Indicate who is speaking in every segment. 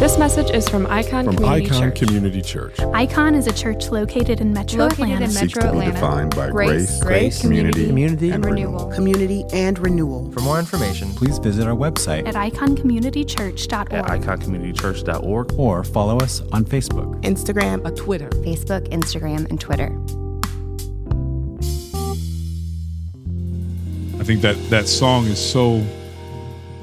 Speaker 1: This message is from Icon
Speaker 2: From
Speaker 1: Community
Speaker 2: Icon
Speaker 1: Church.
Speaker 2: Community Church.
Speaker 3: Icon is a church located in Metro
Speaker 1: Located
Speaker 3: Atlanta.
Speaker 1: in
Speaker 4: seeks
Speaker 1: Metro
Speaker 4: to be
Speaker 1: Atlanta.
Speaker 4: defined by
Speaker 1: Grace,
Speaker 4: grace,
Speaker 1: grace,
Speaker 4: community,
Speaker 5: community,
Speaker 4: and
Speaker 1: and
Speaker 4: renewal.
Speaker 1: renewal.
Speaker 6: community, and renewal.
Speaker 5: For more information, please visit our website
Speaker 3: at iconcommunitychurch.org.
Speaker 7: at iconcommunitychurch.org.
Speaker 5: or follow us on Facebook.
Speaker 6: Instagram, a Twitter.
Speaker 8: Facebook, Instagram, and Twitter.
Speaker 9: I think that that song is so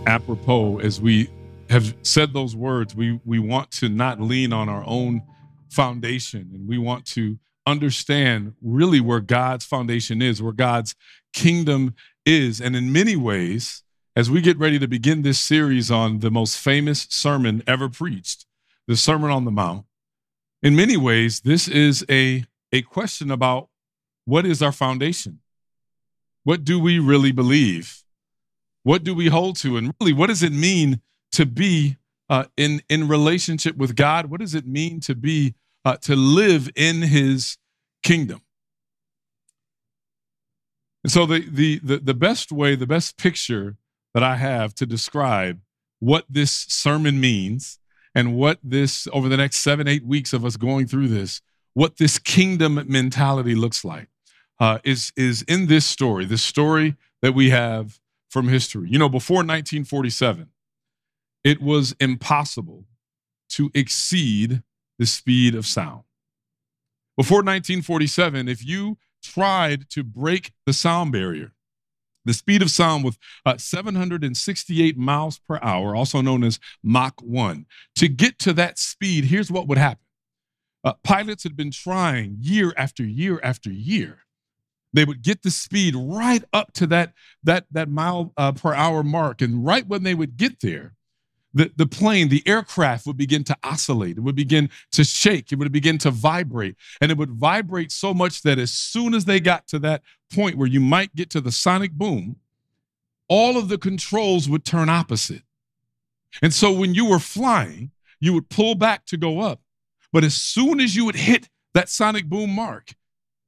Speaker 9: apropos as we have said those words. We we want to not lean on our own foundation, and we want to understand really where God's foundation is, where God's kingdom is, and in many ways, as we get ready to begin this series on the most famous sermon ever preached, the Sermon on the Mount. In many ways, this is a a question about what is our foundation. What do we really believe? What do we hold to? And really, what does it mean to be uh, in, in relationship with God? What does it mean to be, uh, to live in his kingdom? And so the, the, the, the best way, the best picture that I have to describe what this sermon means and what this, over the next seven, eight weeks of us going through this, what this kingdom mentality looks like uh, is is in this story, the story that we have from history. You know, before 1947, it was impossible to exceed the speed of sound. Before 1947, if you tried to break the sound barrier, the speed of sound with uh, 768 miles per hour, also known as Mach 1, to get to that speed, here's what would happen. Uh, pilots had been trying year after year after year they would get the speed right up to that that that mile uh, per hour mark and right when they would get there the, the plane the aircraft would begin to oscillate. It would begin to shake. It would begin to vibrate. And it would vibrate so much that as soon as they got to that point where you might get to the sonic boom all of the controls would turn opposite. And so when you were flying you would pull back to go up. But as soon as you would hit that sonic boom mark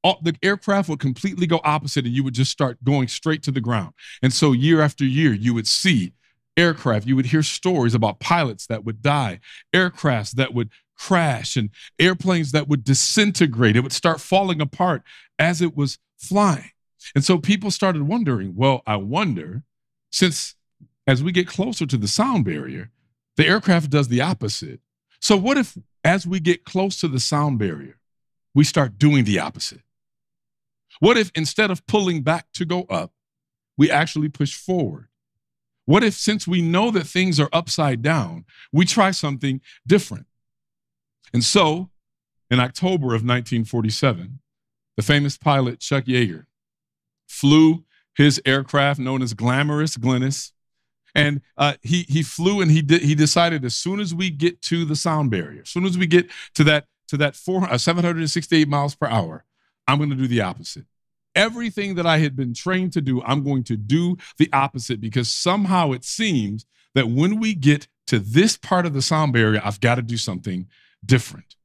Speaker 9: all, the aircraft would completely go opposite and you would just start going straight to the ground. And so year after year, you would see aircraft, you would hear stories about pilots that would die, aircrafts that would crash, and airplanes that would disintegrate. It would start falling apart as it was flying. And so people started wondering, well, I wonder, since as we get closer to the sound barrier, the aircraft does the opposite. So what if as we get close to the sound barrier, we start doing the opposite? What if instead of pulling back to go up, we actually push forward? What if, since we know that things are upside down, we try something different? And so, in October of 1947, the famous pilot Chuck Yeager flew his aircraft known as Glamorous Glennis, and uh, he he flew and he did he decided as soon as we get to the sound barrier, as soon as we get to that to that four, uh, 768 miles per hour, I'm going to do the opposite. Everything that I had been trained to do, I'm going to do the opposite because somehow it seems that when we get to this part of the sound barrier, I've got to do something different.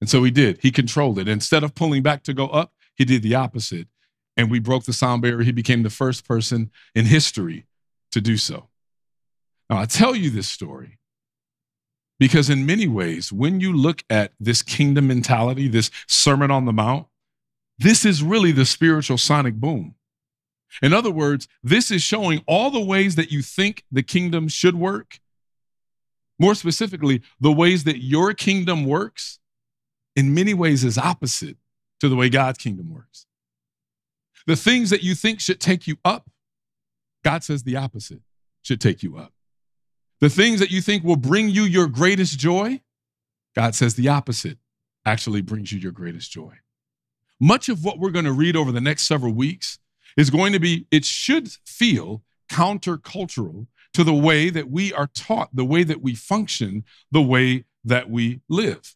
Speaker 9: And so he did. He controlled it. Instead of pulling back to go up, he did the opposite. And we broke the sound barrier. He became the first person in history to do so. Now, I tell you this story because, in many ways, when you look at this kingdom mentality, this Sermon on the Mount, this is really the spiritual sonic boom. In other words, this is showing all the ways that you think the kingdom should work. More specifically, the ways that your kingdom works, in many ways, is opposite to the way God's kingdom works. The things that you think should take you up, God says the opposite should take you up. The things that you think will bring you your greatest joy, God says the opposite actually brings you your greatest joy. Much of what we're going to read over the next several weeks is going to be, it should feel countercultural to the way that we are taught, the way that we function, the way that we live.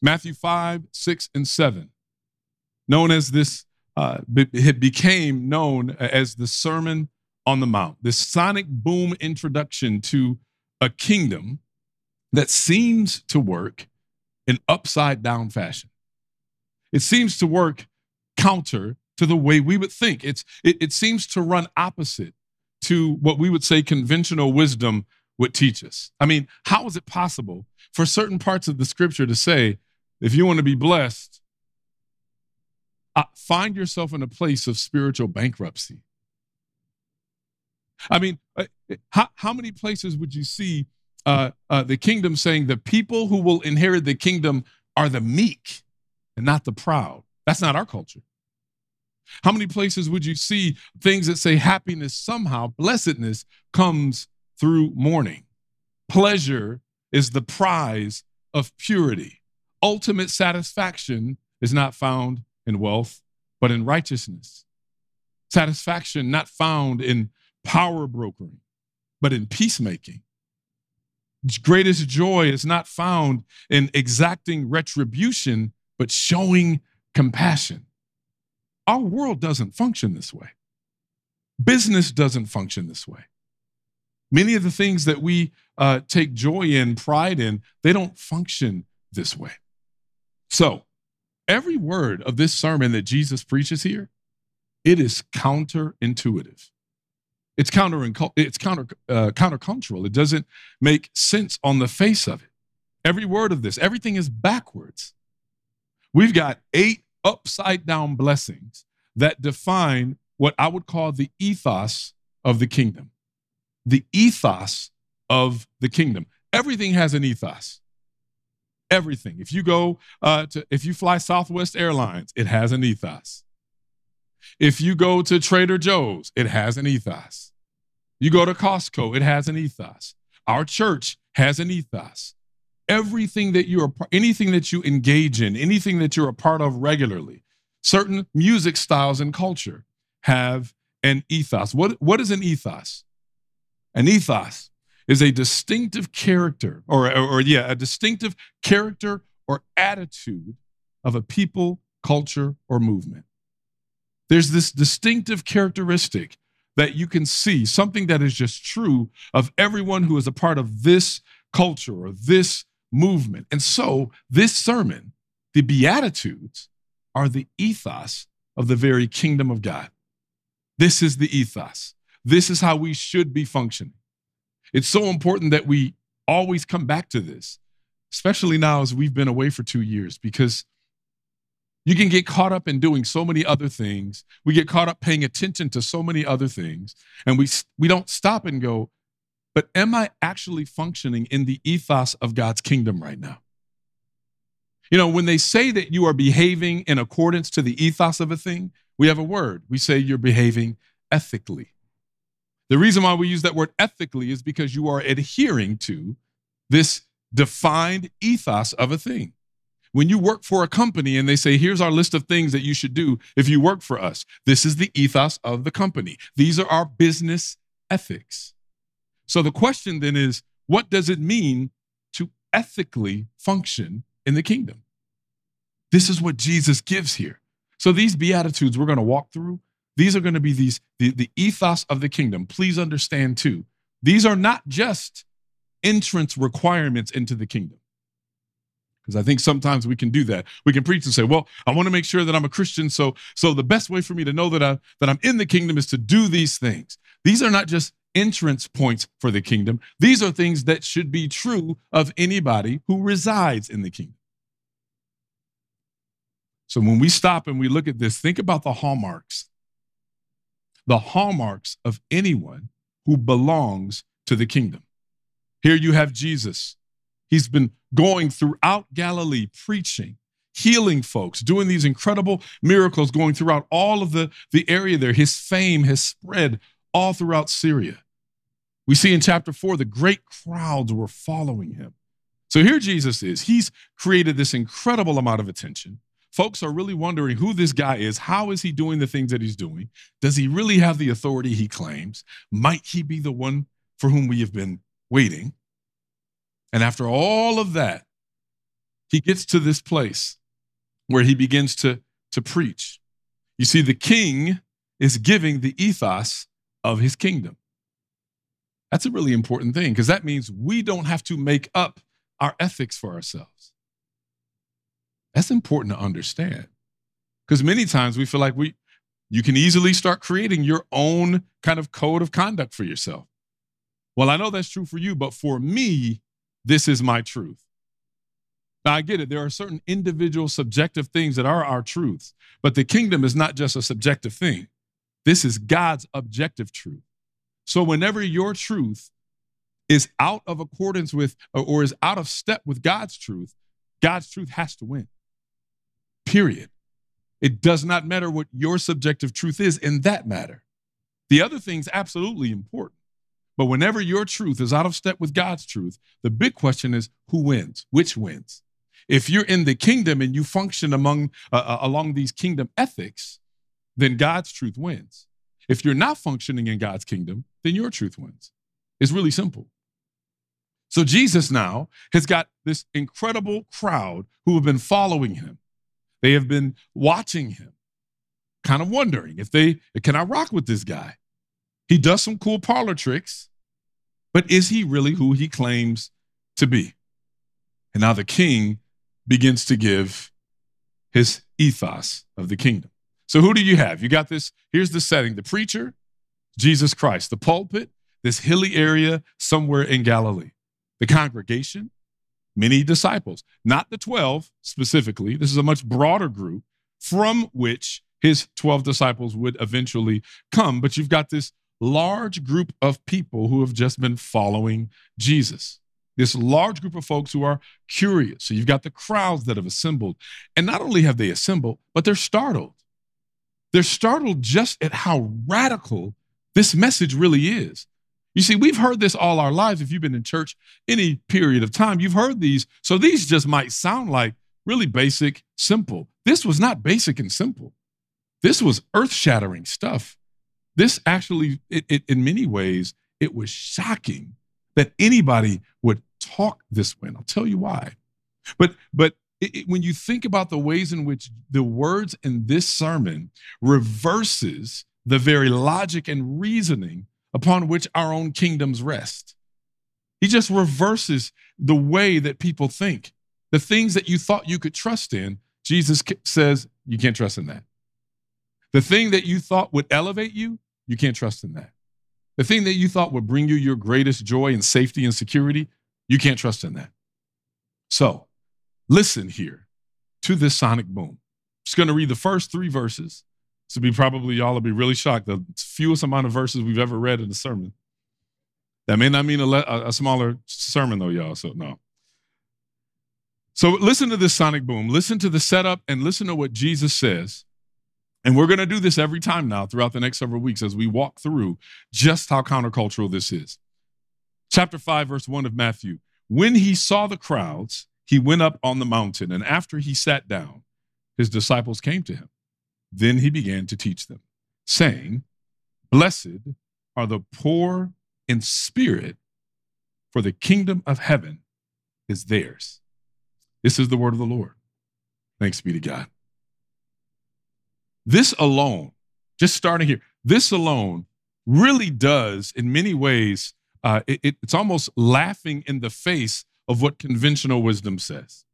Speaker 9: Matthew 5, 6, and 7, known as this, uh, it became known as the Sermon on the Mount, this sonic boom introduction to a kingdom that seems to work in upside down fashion. It seems to work counter to the way we would think. It's, it, it seems to run opposite to what we would say conventional wisdom would teach us. I mean, how is it possible for certain parts of the scripture to say, if you want to be blessed, uh, find yourself in a place of spiritual bankruptcy? I mean, uh, how, how many places would you see uh, uh, the kingdom saying the people who will inherit the kingdom are the meek and not the proud? That's not our culture. How many places would you see things that say happiness somehow, blessedness comes through mourning? Pleasure is the prize of purity. Ultimate satisfaction is not found in wealth, but in righteousness. Satisfaction not found in power brokering, but in peacemaking. Greatest joy is not found in exacting retribution, but showing compassion. Our world doesn't function this way. Business doesn't function this way. Many of the things that we uh, take joy in, pride in, they don't function this way. So, every word of this sermon that Jesus preaches here, it is counterintuitive. It's counter it's counter uh, countercultural. It doesn't make sense on the face of it. Every word of this, everything is backwards. We've got eight upside down blessings that define what I would call the ethos of the kingdom. The ethos of the kingdom. Everything has an ethos. Everything. If you go uh, to, if you fly Southwest Airlines, it has an ethos. If you go to Trader Joe's, it has an ethos. You go to Costco, it has an ethos. Our church has an ethos everything that you are anything that you engage in anything that you're a part of regularly certain music styles and culture have an ethos. What what is an ethos? An ethos is a distinctive character or, or, or yeah a distinctive character or attitude of a people culture or movement. There's this distinctive characteristic that you can see something that is just true of everyone who is a part of this culture or this movement. And so, this sermon, the Beatitudes, are the ethos of the very kingdom of God. This is the ethos. This is how we should be functioning. It's so important that we always come back to this, especially now as we've been away for two years, because you can get caught up in doing so many other things. We get caught up paying attention to so many other things, and we, we don't stop and go, but am I actually functioning in the ethos of God's kingdom right now? You know, when they say that you are behaving in accordance to the ethos of a thing, we have a word. We say you're behaving ethically. The reason why we use that word ethically is because you are adhering to this defined ethos of a thing. When you work for a company and they say, here's our list of things that you should do if you work for us, this is the ethos of the company. These are our business ethics. So the question then is what does it mean to ethically function in the kingdom? This is what Jesus gives here. So these beatitudes we're going to walk through, these are going to be these the, the ethos of the kingdom. Please understand too. These are not just entrance requirements into the kingdom. Because I think sometimes we can do that. We can preach and say, "Well, I want to make sure that I'm a Christian, so so the best way for me to know that I that I'm in the kingdom is to do these things." These are not just entrance points for the kingdom. These are things that should be true of anybody who resides in the kingdom. So when we stop and we look at this, think about the hallmarks. The hallmarks of anyone who belongs to the kingdom. Here you have Jesus. He's been going throughout Galilee preaching, healing folks, doing these incredible miracles, going throughout all of the, the area there. His fame has spread all throughout Syria. We see in chapter four, the great crowds were following him. So here Jesus is. He's created this incredible amount of attention. Folks are really wondering who this guy is. How is he doing the things that he's doing? Does he really have the authority he claims? Might he be the one for whom we have been waiting? And after all of that, he gets to this place where he begins to, to preach. You see, the king is giving the ethos of his kingdom. That's a really important thing because that means we don't have to make up our ethics for ourselves. That's important to understand because many times we feel like we you can easily start creating your own kind of code of conduct for yourself. Well, I know that's true for you, but for me, this is my truth. Now, I get it. There are certain individual subjective things that are our truths, but the kingdom is not just a subjective thing. This is God's objective truth. So, whenever your truth is out of accordance with or is out of step with God's truth, God's truth has to win. Period. It does not matter what your subjective truth is in that matter. The other thing's absolutely important. But whenever your truth is out of step with God's truth, the big question is who wins? Which wins? If you're in the kingdom and you function among uh, uh, along these kingdom ethics, then God's truth wins. If you're not functioning in God's kingdom, then your truth wins. It's really simple. So Jesus now has got this incredible crowd who have been following him. They have been watching him, kind of wondering if they can I rock with this guy? He does some cool parlor tricks, but is he really who he claims to be? And now the king begins to give his ethos of the kingdom. So, who do you have? You got this. Here's the setting the preacher, Jesus Christ, the pulpit, this hilly area somewhere in Galilee, the congregation, many disciples, not the 12 specifically. This is a much broader group from which his 12 disciples would eventually come. But you've got this large group of people who have just been following Jesus this large group of folks who are curious. So you've got the crowds that have assembled. And not only have they assembled, but they're startled. They're startled just at how radical this message really is. You see, we've heard this all our lives. If you've been in church any period of time, you've heard these. So these just might sound like really basic, simple. This was not basic and simple. This was earth shattering stuff. This actually, it, it, in many ways, it was shocking that anybody would talk this way. And I'll tell you why. But but it, it, when you think about the ways in which the words in this sermon reverses the very logic and reasoning upon which our own kingdoms rest. He just reverses the way that people think. The things that you thought you could trust in, Jesus says you can't trust in that. The thing that you thought would elevate you, you can't trust in that. The thing that you thought would bring you your greatest joy and safety and security, you can't trust in that. So listen here to this sonic boom. Just going to read the first three verses. Will be probably, y'all will be really shocked. The fewest amount of verses we've ever read in a sermon. That may not mean a, le- a smaller sermon, though, y'all. So, no. So, listen to this sonic boom. Listen to the setup and listen to what Jesus says and we're going to do this every time now throughout the next several weeks as we walk through just how countercultural this is. Chapter 5, verse 1 of Matthew. When he saw the crowds, he went up on the mountain, and after he sat down, his disciples came to him. Then he began to teach them, saying, Blessed are the poor in spirit, for the kingdom of heaven is theirs. This is the word of the Lord. Thanks be to God. This alone, just starting here, this alone really does, in many ways, uh, it, it's almost laughing in the face of what conventional wisdom says.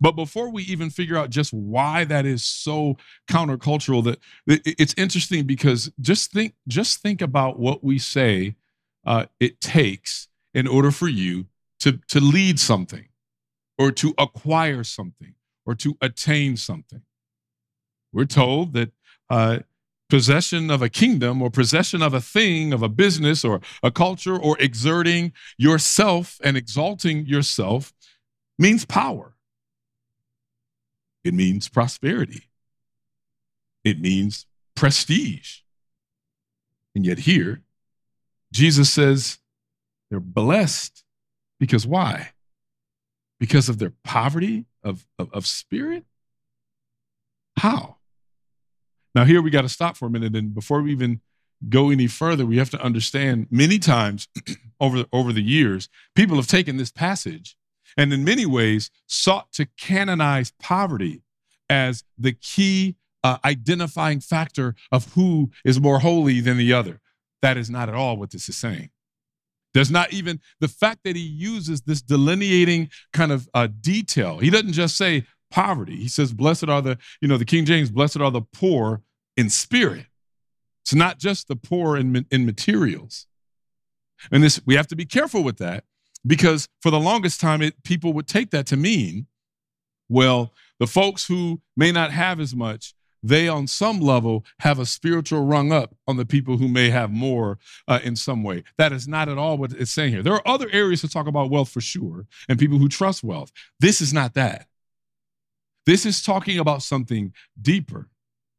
Speaker 9: But before we even figure out just why that is so countercultural, that it's interesting because just think, just think about what we say uh, it takes in order for you to to lead something, or to acquire something, or to attain something. We're told that uh, possession of a kingdom or possession of a thing, of a business or a culture, or exerting yourself and exalting yourself means power. It means prosperity. It means prestige. And yet, here, Jesus says they're blessed because why? Because of their poverty of, of, of spirit? How? Now, here we got to stop for a minute. And before we even go any further, we have to understand many times over, over the years, people have taken this passage and in many ways sought to canonize poverty as the key uh, identifying factor of who is more holy than the other. That is not at all what this is saying. There's not even the fact that he uses this delineating kind of uh, detail. He doesn't just say poverty. He says, Blessed are the, you know, the King James, blessed are the poor in spirit. It's not just the poor in, in materials. And this we have to be careful with that because for the longest time it people would take that to mean well, the folks who may not have as much, they on some level have a spiritual rung up on the people who may have more uh, in some way. That is not at all what it's saying here. There are other areas to talk about wealth for sure and people who trust wealth. This is not that. This is talking about something deeper.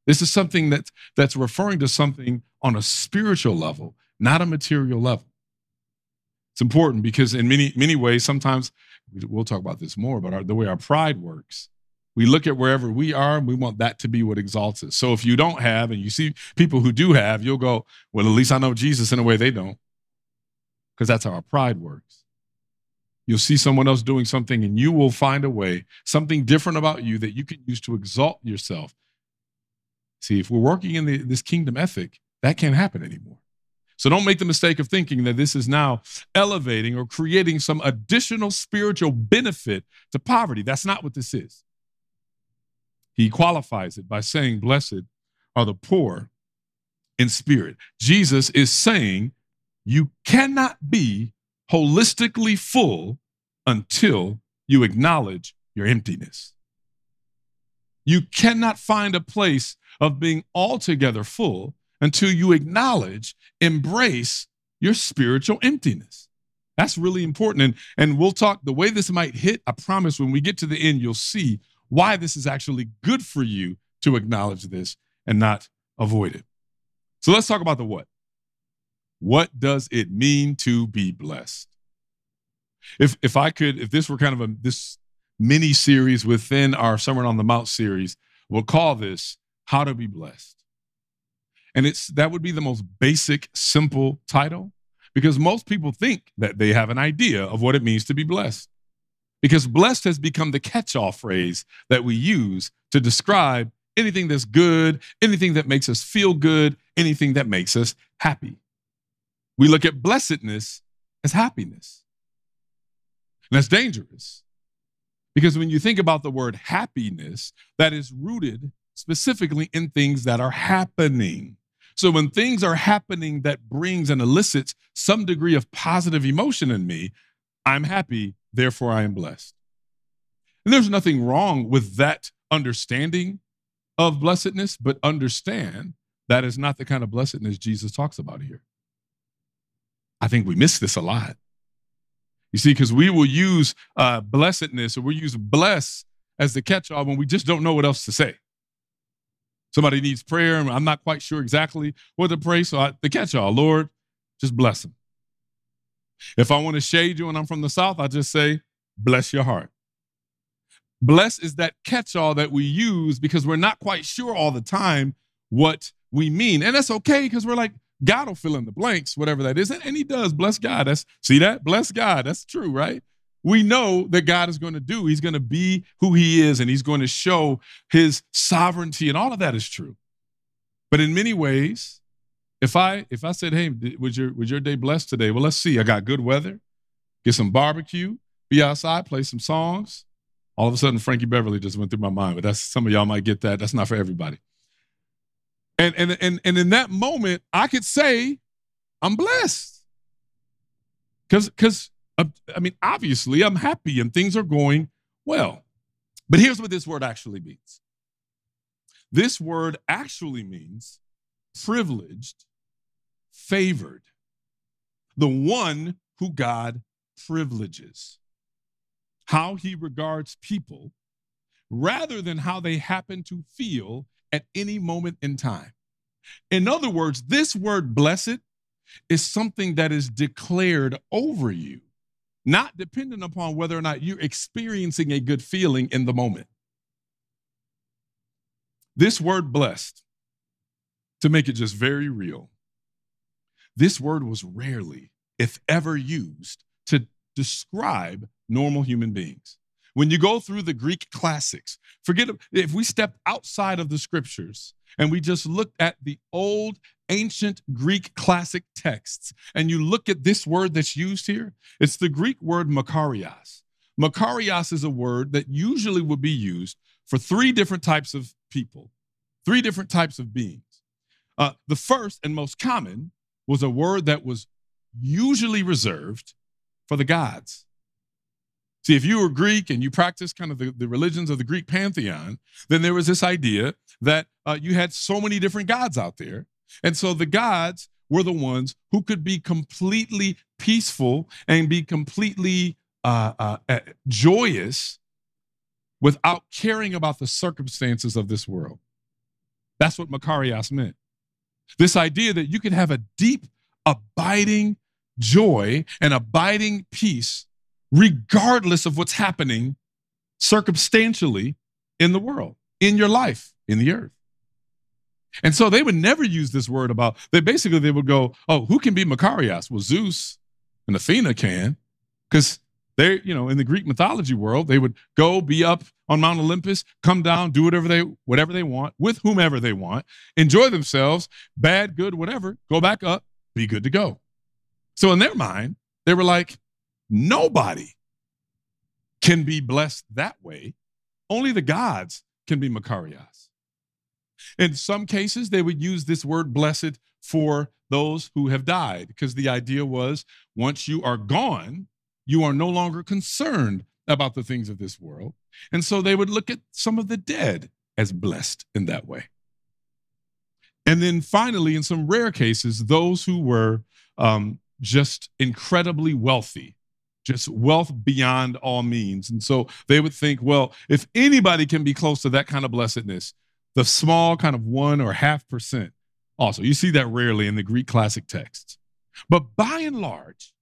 Speaker 9: This is something that, that's referring to something on a spiritual level, not a material level. It's important because in many many ways, sometimes we'll talk about this more, but our, the way our pride works, we look at wherever we are and we want that to be what exalts us. So if you don't have and you see people who do have, you'll go, well, at least I know Jesus in a way they don't, because that's how our pride works. You'll see someone else doing something and you will find a way, something different about you that you can use to exalt yourself. See, if we're working in the, this kingdom ethic, that can't happen anymore. So don't make the mistake of thinking that this is now elevating or creating some additional spiritual benefit to poverty. That's not what this is. He qualifies it by saying, Blessed are the poor in spirit. Jesus is saying, You cannot be holistically full until you acknowledge your emptiness. You cannot find a place of being altogether full until you acknowledge, embrace your spiritual emptiness. That's really important. And, and we'll talk the way this might hit. I promise when we get to the end, you'll see why this is actually good for you to acknowledge this and not avoid it. So let's talk about the what. What does it mean to be blessed? If if I could, if this were kind of a this mini series within our Sermon on the Mount series, we'll call this How to Be Blessed. And it's that would be the most basic, simple title because most people think that they have an idea of what it means to be blessed. Because blessed has become the catch all phrase that we use to describe anything that's good, anything that makes us feel good, anything that makes us happy. We look at blessedness as happiness. And that's dangerous because when you think about the word happiness, that is rooted specifically in things that are happening. So when things are happening that brings and elicits some degree of positive emotion in me, I'm happy, therefore I am blessed. And there's nothing wrong with that understanding of blessedness, but understand that is not the kind of blessedness Jesus talks about here. I think we miss this a lot. You see, because we will use uh, blessedness or we use bless as the catch all when we just don't know what else to say. Somebody needs prayer, and I'm not quite sure exactly what to pray. So I, the catch all, Lord, just bless them. If I want to shade you and I'm from the South, I just say, bless your heart. Bless is that catch all that we use because we're not quite sure all the time what we mean. And that's okay because we're like, God will fill in the blanks, whatever that is. And he does. Bless God. That's see that? Bless God. That's true, right? we know that God is going to do. He's going to be who he is and he's going to show his sovereignty and all of that is true. But in many ways, if I if I said, "Hey, was your was your day blessed today?" Well, let's see. I got good weather. Get some barbecue, be outside, play some songs. All of a sudden Frankie Beverly just went through my mind, but that's some of y'all might get that. That's not for everybody. And and and and in that moment, I could say I'm blessed. Cuz cuz uh, I mean, obviously, I'm happy and things are going well. But here's what this word actually means this word actually means privileged, favored, the one who God privileges, how he regards people rather than how they happen to feel at any moment in time. In other words, this word blessed is something that is declared over you not dependent upon whether or not you're experiencing a good feeling in the moment. This word blessed, to make it just very real, this word was rarely, if ever, used to describe normal human beings. When you go through the Greek classics, forget if we step outside of the scriptures and we just look at the old ancient Greek classic texts and you look at this word that's used here, it's the Greek word makarios. Makarios is a word that usually would be used for three different types of people, three different types of beings. Uh, the first and most common was a word that was usually reserved for the gods. See, if you were Greek and you practiced kind of the, the religions of the Greek pantheon, then there was this idea that uh, you had so many different gods out there. And so the gods were the ones who could be completely peaceful and be completely uh, uh, uh joyous without caring about the circumstances of this world. That's what Makarios meant. This idea that you can have a deep, abiding joy and abiding peace regardless of what's happening circumstantially in the world, in your life, in the earth. And so they would never use this word about, they basically, they would go, oh, who can be Makarios? Well, Zeus and Athena can, because they, you know, in the Greek mythology world, they would go be up on Mount Olympus, come down, do whatever they whatever they want with whomever they want, enjoy themselves, bad, good, whatever, go back up, be good to go. So in their mind, they were like, Nobody can be blessed that way. Only the gods can be Makarios. In some cases, they would use this word blessed for those who have died, because the idea was once you are gone, you are no longer concerned about the things of this world. And so they would look at some of the dead as blessed in that way. And then finally, in some rare cases, those who were um, just incredibly wealthy just wealth beyond all means. And so they would think, well, if anybody can be close to that kind of blessedness, the small kind of one or half percent. Also, you see that rarely in the Greek classic texts. But by and large,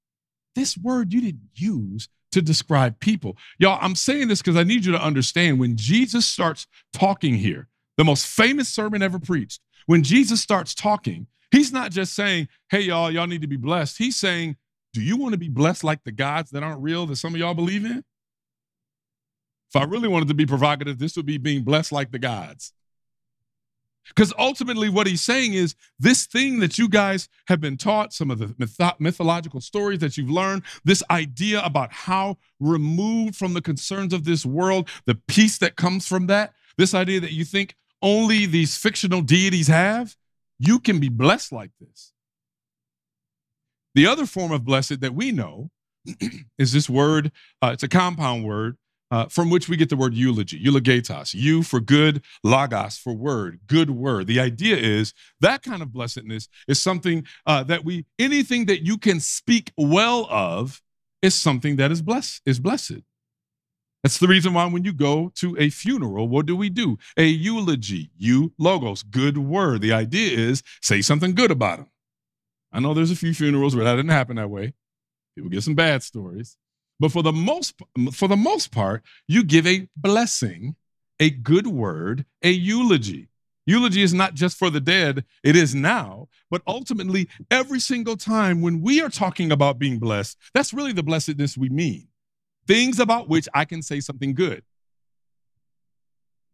Speaker 9: this word you didn't use to describe people. Y'all, I'm saying this because I need you to understand when Jesus starts talking here, the most famous sermon ever preached, when Jesus starts talking, he's not just saying, hey, y'all, y'all need to be blessed. He's saying, do you want to be blessed like the gods that aren't real that some of y'all believe in? If I really wanted to be provocative, this would be being blessed like the gods. Because ultimately, what he's saying is this thing that you guys have been taught, some of the myth- mythological stories that you've learned, this idea about how removed from the concerns of this world, the peace that comes from that, this idea that you think only these fictional deities have, you can be blessed like this. The other form of blessed that we know is this word, uh, it's a compound word uh, from which we get the word eulogy, eulogetos, you for good, logos for word, good word. The idea is that kind of blessedness is something uh, that we, anything that you can speak well of is something that is blessed, is blessed. That's the reason why when you go to a funeral, what do we do? A eulogy, you logos, good word. The idea is say something good about them. I know there's a few funerals where that didn't happen that way. People get some bad stories. But for the most for the most part, you give a blessing, a good word, a eulogy. Eulogy is not just for the dead, it is now, but ultimately every single time when we are talking about being blessed, that's really the blessedness we mean. Things about which I can say something good.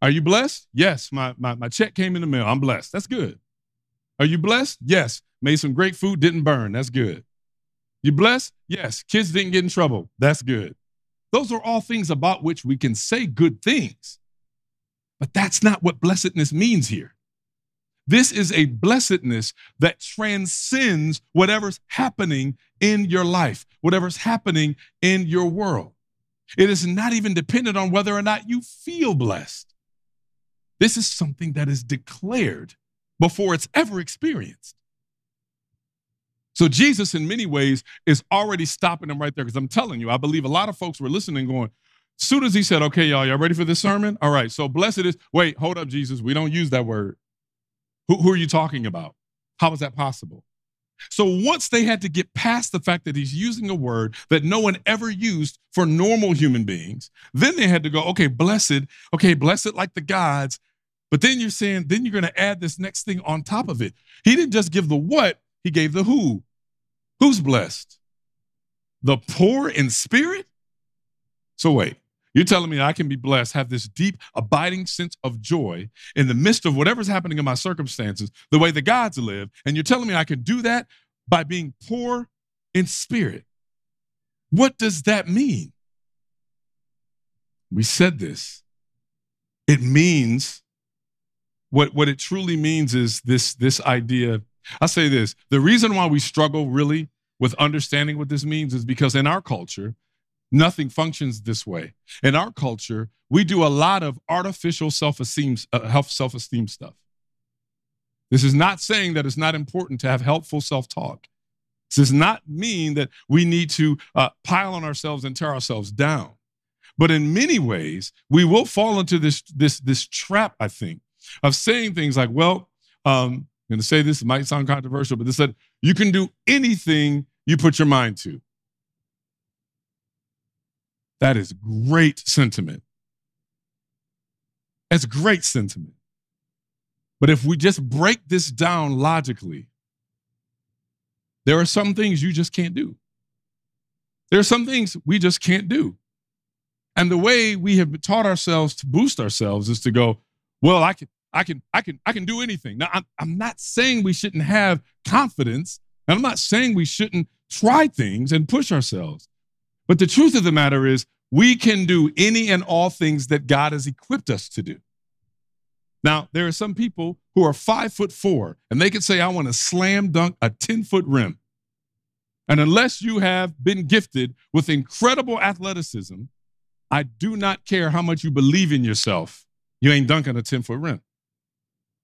Speaker 9: Are you blessed? Yes, my, my, my check came in the mail. I'm blessed. That's good. Are you blessed? Yes. Made some great food, didn't burn. That's good. You blessed? Yes. Kids didn't get in trouble. That's good. Those are all things about which we can say good things. But that's not what blessedness means here. This is a blessedness that transcends whatever's happening in your life, whatever's happening in your world. It is not even dependent on whether or not you feel blessed. This is something that is declared before it's ever experienced. So Jesus, in many ways, is already stopping them right there. Because I'm telling you, I believe a lot of folks were listening, going, soon as he said, okay, y'all, y'all ready for this sermon? All right, so blessed is, wait, hold up, Jesus. We don't use that word. Who, who are you talking about? How is that possible? So once they had to get past the fact that he's using a word that no one ever used for normal human beings, then they had to go, okay, blessed, okay, blessed like the gods. But then you're saying, then you're going to add this next thing on top of it. He didn't just give the what, he gave the who. Who's blessed? The poor in spirit? So wait, you're telling me I can be blessed, have this deep, abiding sense of joy in the midst of whatever's happening in my circumstances, the way the gods live, and you're telling me I can do that by being poor in spirit. What does that mean? We said this. It means what, what it truly means is this, this idea I say this the reason why we struggle really with understanding what this means is because in our culture, nothing functions this way. In our culture, we do a lot of artificial self-esteem, uh, health self-esteem stuff. This is not saying that it's not important to have helpful self-talk. This does not mean that we need to uh, pile on ourselves and tear ourselves down. But in many ways, we will fall into this this this trap. I think of saying things like, "Well, um, I'm going to say this. Might sound controversial, but this said you can do anything you put your mind to." That is great sentiment. That's great sentiment. But if we just break this down logically, there are some things you just can't do. There are some things we just can't do. And the way we have taught ourselves to boost ourselves is to go, well, I can, I can, I can, I can do anything. Now, I'm, I'm not saying we shouldn't have confidence, and I'm not saying we shouldn't try things and push ourselves. But the truth of the matter is, we can do any and all things that God has equipped us to do. Now, there are some people who are five foot four and they can say, I want to slam dunk a 10 foot rim. And unless you have been gifted with incredible athleticism, I do not care how much you believe in yourself, you ain't dunking a 10 foot rim.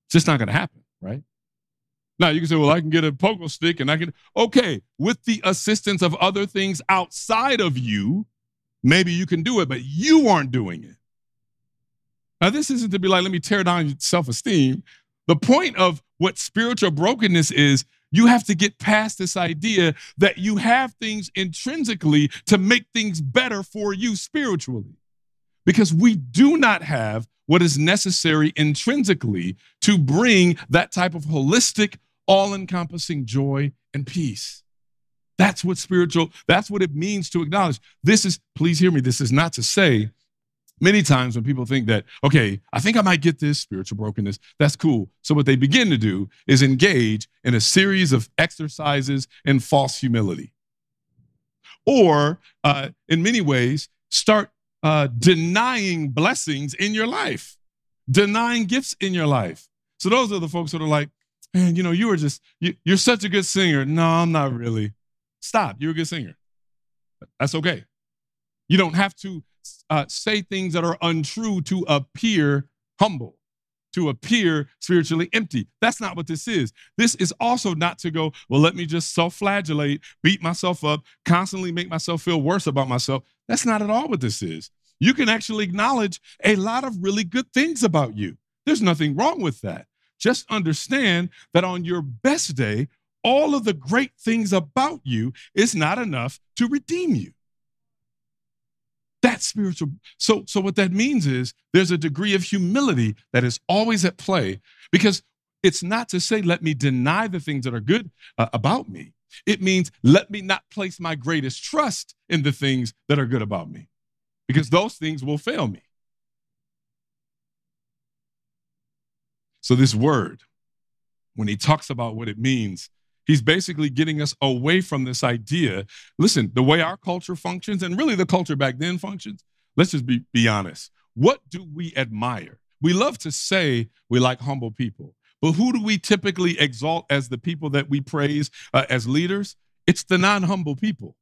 Speaker 9: It's just not going to happen, right? Now you can say, well, I can get a pogo stick and I can, okay, with the assistance of other things outside of you, maybe you can do it, but you aren't doing it. Now, this isn't to be like, let me tear down your self esteem. The point of what spiritual brokenness is, you have to get past this idea that you have things intrinsically to make things better for you spiritually. Because we do not have what is necessary intrinsically to bring that type of holistic, all encompassing joy and peace. That's what spiritual, that's what it means to acknowledge. This is, please hear me, this is not to say many times when people think that, okay, I think I might get this spiritual brokenness, that's cool. So, what they begin to do is engage in a series of exercises in false humility. Or, uh, in many ways, start uh, denying blessings in your life, denying gifts in your life. So, those are the folks that are like, man, you know, you were just, you, you're such a good singer. No, I'm not really. Stop. You're a good singer. That's okay. You don't have to uh, say things that are untrue to appear humble, to appear spiritually empty. That's not what this is. This is also not to go, well, let me just self flagellate, beat myself up, constantly make myself feel worse about myself. That's not at all what this is. You can actually acknowledge a lot of really good things about you. There's nothing wrong with that. Just understand that on your best day, all of the great things about you is not enough to redeem you. Spiritual. So, so what that means is there's a degree of humility that is always at play because it's not to say, let me deny the things that are good uh, about me. It means let me not place my greatest trust in the things that are good about me because those things will fail me. So, this word, when he talks about what it means He's basically getting us away from this idea. Listen, the way our culture functions, and really the culture back then functions, let's just be, be honest. What do we admire? We love to say we like humble people, but who do we typically exalt as the people that we praise uh, as leaders? It's the non humble people.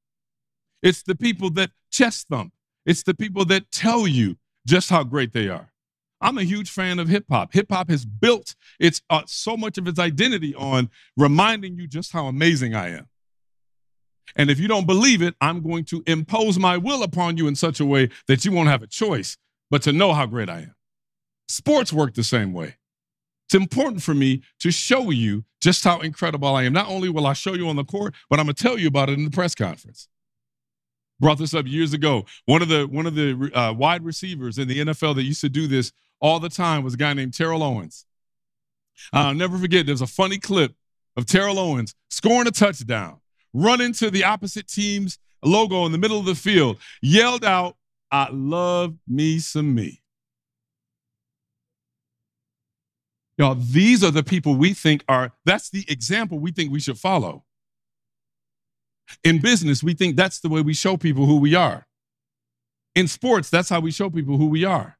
Speaker 9: It's the people that chest thump. It's the people that tell you just how great they are. I'm a huge fan of hip hop. Hip hop has built its uh, so much of its identity on reminding you just how amazing I am. And if you don't believe it, I'm going to impose my will upon you in such a way that you won't have a choice but to know how great I am. Sports work the same way. It's important for me to show you just how incredible I am. Not only will I show you on the court, but I'm going to tell you about it in the press conference. Brought this up years ago. One of the one of the uh, wide receivers in the NFL that used to do this all the time was a guy named Terrell Owens. I'll never forget, there's a funny clip of Terrell Owens scoring a touchdown, running to the opposite team's logo in the middle of the field, yelled out, I love me some me. Y'all, these are the people we think are, that's the example we think we should follow. In business, we think that's the way we show people who we are. In sports, that's how we show people who we are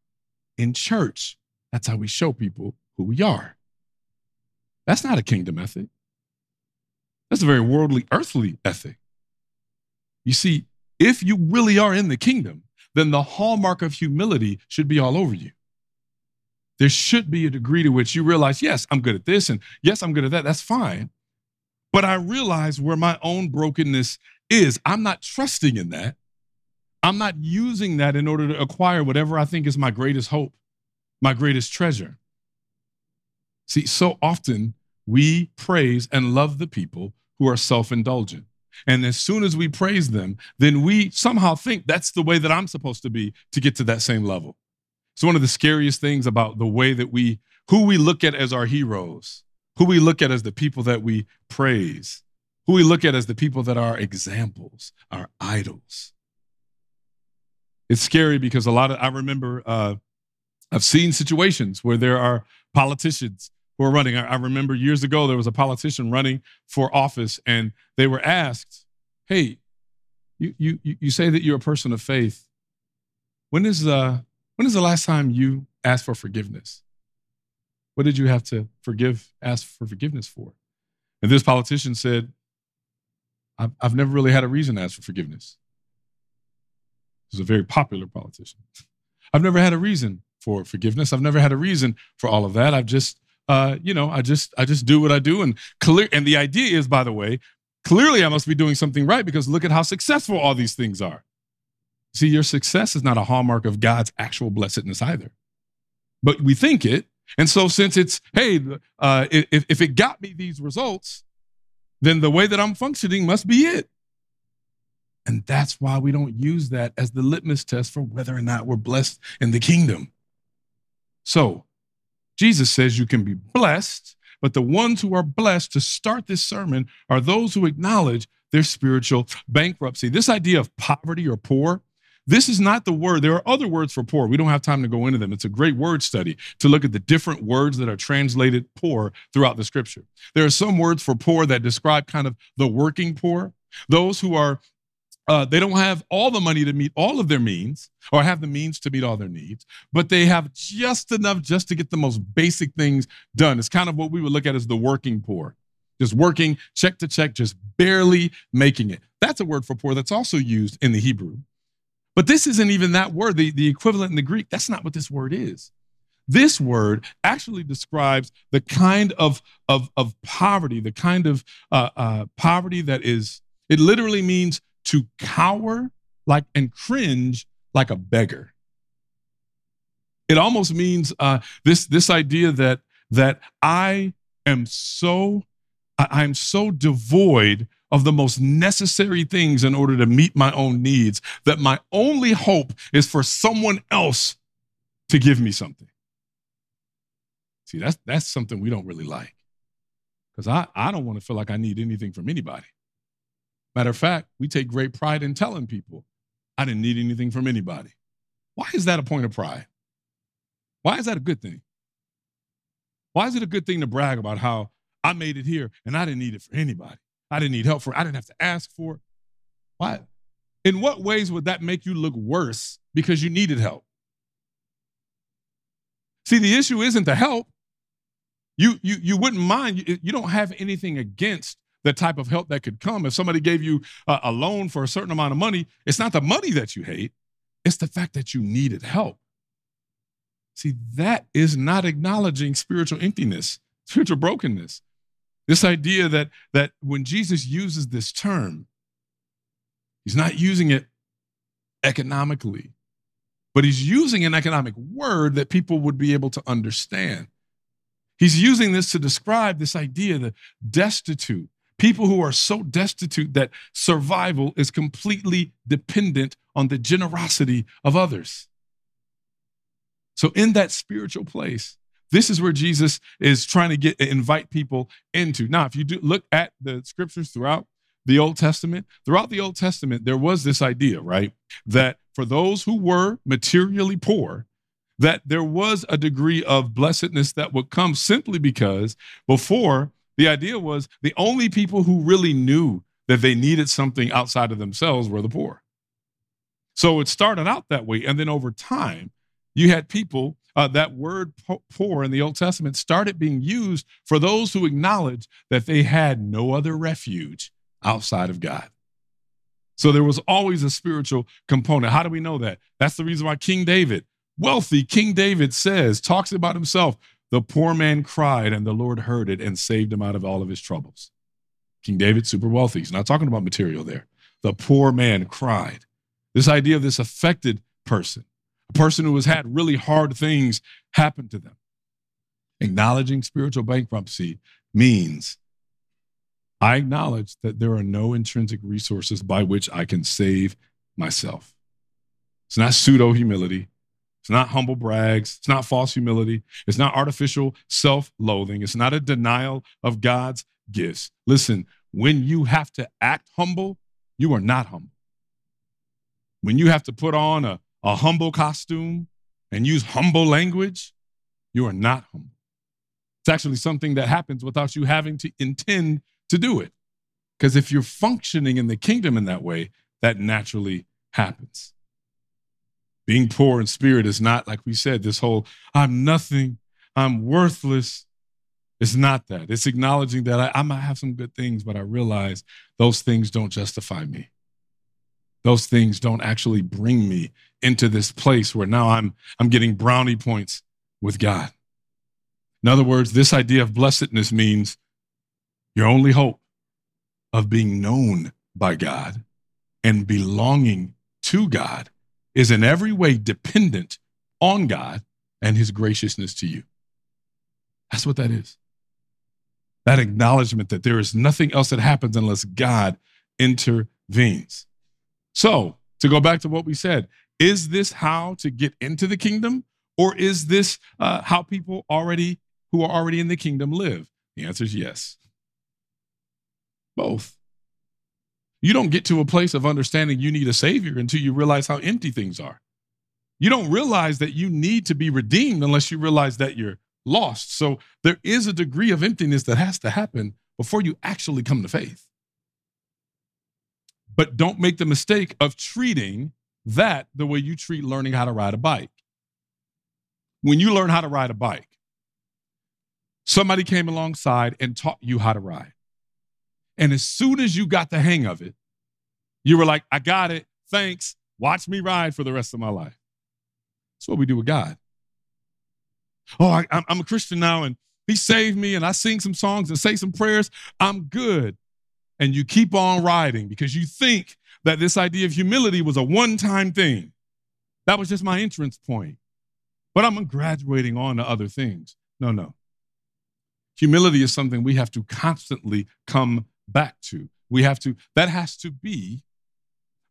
Speaker 9: in church. That's how we show people who we are. That's not a kingdom ethic. That's a very worldly, earthly ethic. You see, if you really are in the kingdom, then the hallmark of humility should be all over you. There should be a degree to which you realize, yes, I'm good at this, and yes, I'm good at that. That's fine. But I realize where my own brokenness is. I'm not trusting in that. I'm not using that in order to acquire whatever I think is my greatest hope, my greatest treasure. See, so often we praise and love the people who are self indulgent. And as soon as we praise them, then we somehow think that's the way that I'm supposed to be to get to that same level. It's one of the scariest things about the way that we, who we look at as our heroes, who we look at as the people that we praise, who we look at as the people that are examples, our idols. It's scary because a lot of, I remember, uh, I've seen situations where there are politicians who are running. I, I remember years ago there was a politician running for office, and they were asked, "Hey, you you you say that you're a person of faith. When is uh when is the last time you asked for forgiveness? What did you have to forgive, ask for forgiveness for?" And this politician said, "I've, I've never really had a reason to ask for forgiveness." He's a very popular politician. I've never had a reason for forgiveness. I've never had a reason for all of that. I've just uh, you know, I just I just do what I do, and clear. And the idea is, by the way, clearly I must be doing something right because look at how successful all these things are. See, your success is not a hallmark of God's actual blessedness either, but we think it. And so, since it's hey, uh, if if it got me these results, then the way that I'm functioning must be it. And that's why we don't use that as the litmus test for whether or not we're blessed in the kingdom. So, Jesus says you can be blessed, but the ones who are blessed to start this sermon are those who acknowledge their spiritual bankruptcy. This idea of poverty or poor, this is not the word. There are other words for poor. We don't have time to go into them. It's a great word study to look at the different words that are translated poor throughout the scripture. There are some words for poor that describe kind of the working poor, those who are uh, they don't have all the money to meet all of their means or have the means to meet all their needs, but they have just enough just to get the most basic things done. It's kind of what we would look at as the working poor, just working check to check, just barely making it. That's a word for poor that's also used in the Hebrew. But this isn't even that word, the, the equivalent in the Greek. That's not what this word is. This word actually describes the kind of, of, of poverty, the kind of uh, uh, poverty that is, it literally means to cower like and cringe like a beggar. It almost means uh, this this idea that that I am so I, I'm so devoid of the most necessary things in order to meet my own needs that my only hope is for someone else to give me something. See, that's that's something we don't really like. Because I, I don't want to feel like I need anything from anybody. Matter of fact, we take great pride in telling people, I didn't need anything from anybody. Why is that a point of pride? Why is that a good thing? Why is it a good thing to brag about how I made it here and I didn't need it for anybody? I didn't need help for it. I didn't have to ask for it. Why? In what ways would that make you look worse because you needed help? See, the issue isn't the help. You, you, you wouldn't mind, you, you don't have anything against the type of help that could come. If somebody gave you a, a loan for a certain amount of money, it's not the money that you hate, it's the fact that you needed help. See, that is not acknowledging spiritual emptiness, spiritual brokenness. This idea that, that when Jesus uses this term, he's not using it economically, but he's using an economic word that people would be able to understand. He's using this to describe this idea that destitute, People who are so destitute that survival is completely dependent on the generosity of others. So, in that spiritual place, this is where Jesus is trying to get invite people into. Now, if you do look at the scriptures throughout the Old Testament, throughout the Old Testament, there was this idea, right? That for those who were materially poor, that there was a degree of blessedness that would come simply because before the idea was the only people who really knew that they needed something outside of themselves were the poor. So it started out that way. And then over time, you had people, uh, that word poor in the Old Testament started being used for those who acknowledged that they had no other refuge outside of God. So there was always a spiritual component. How do we know that? That's the reason why King David, wealthy King David says, talks about himself, the poor man cried and the Lord heard it and saved him out of all of his troubles. King David, super wealthy. He's not talking about material there. The poor man cried. This idea of this affected person, a person who has had really hard things happen to them. Acknowledging spiritual bankruptcy means I acknowledge that there are no intrinsic resources by which I can save myself. It's not pseudo humility. It's not humble brags. It's not false humility. It's not artificial self loathing. It's not a denial of God's gifts. Listen, when you have to act humble, you are not humble. When you have to put on a, a humble costume and use humble language, you are not humble. It's actually something that happens without you having to intend to do it. Because if you're functioning in the kingdom in that way, that naturally happens. Being poor in spirit is not, like we said, this whole I'm nothing, I'm worthless. It's not that. It's acknowledging that I, I might have some good things, but I realize those things don't justify me. Those things don't actually bring me into this place where now I'm I'm getting brownie points with God. In other words, this idea of blessedness means your only hope of being known by God and belonging to God is in every way dependent on God and his graciousness to you. That's what that is. That acknowledgement that there is nothing else that happens unless God intervenes. So, to go back to what we said, is this how to get into the kingdom? Or is this uh, how people already who are already in the kingdom live? The answer is yes. Both. You don't get to a place of understanding you need a savior until you realize how empty things are. You don't realize that you need to be redeemed unless you realize that you're lost. So there is a degree of emptiness that has to happen before you actually come to faith. But don't make the mistake of treating that the way you treat learning how to ride a bike. When you learn how to ride a bike, somebody came alongside and taught you how to ride. And as soon as you got the hang of it, you were like, I got it. Thanks. Watch me ride for the rest of my life. That's what we do with God. Oh, I, am a Christian now, and He saved me, and I sing some songs and say some prayers. I'm good. And you keep on riding because you think that this idea of humility was a one time thing. That was just my entrance point. But I'm graduating on to other things. No, no. Humility is something we have to constantly come back to. We have to, that has to be,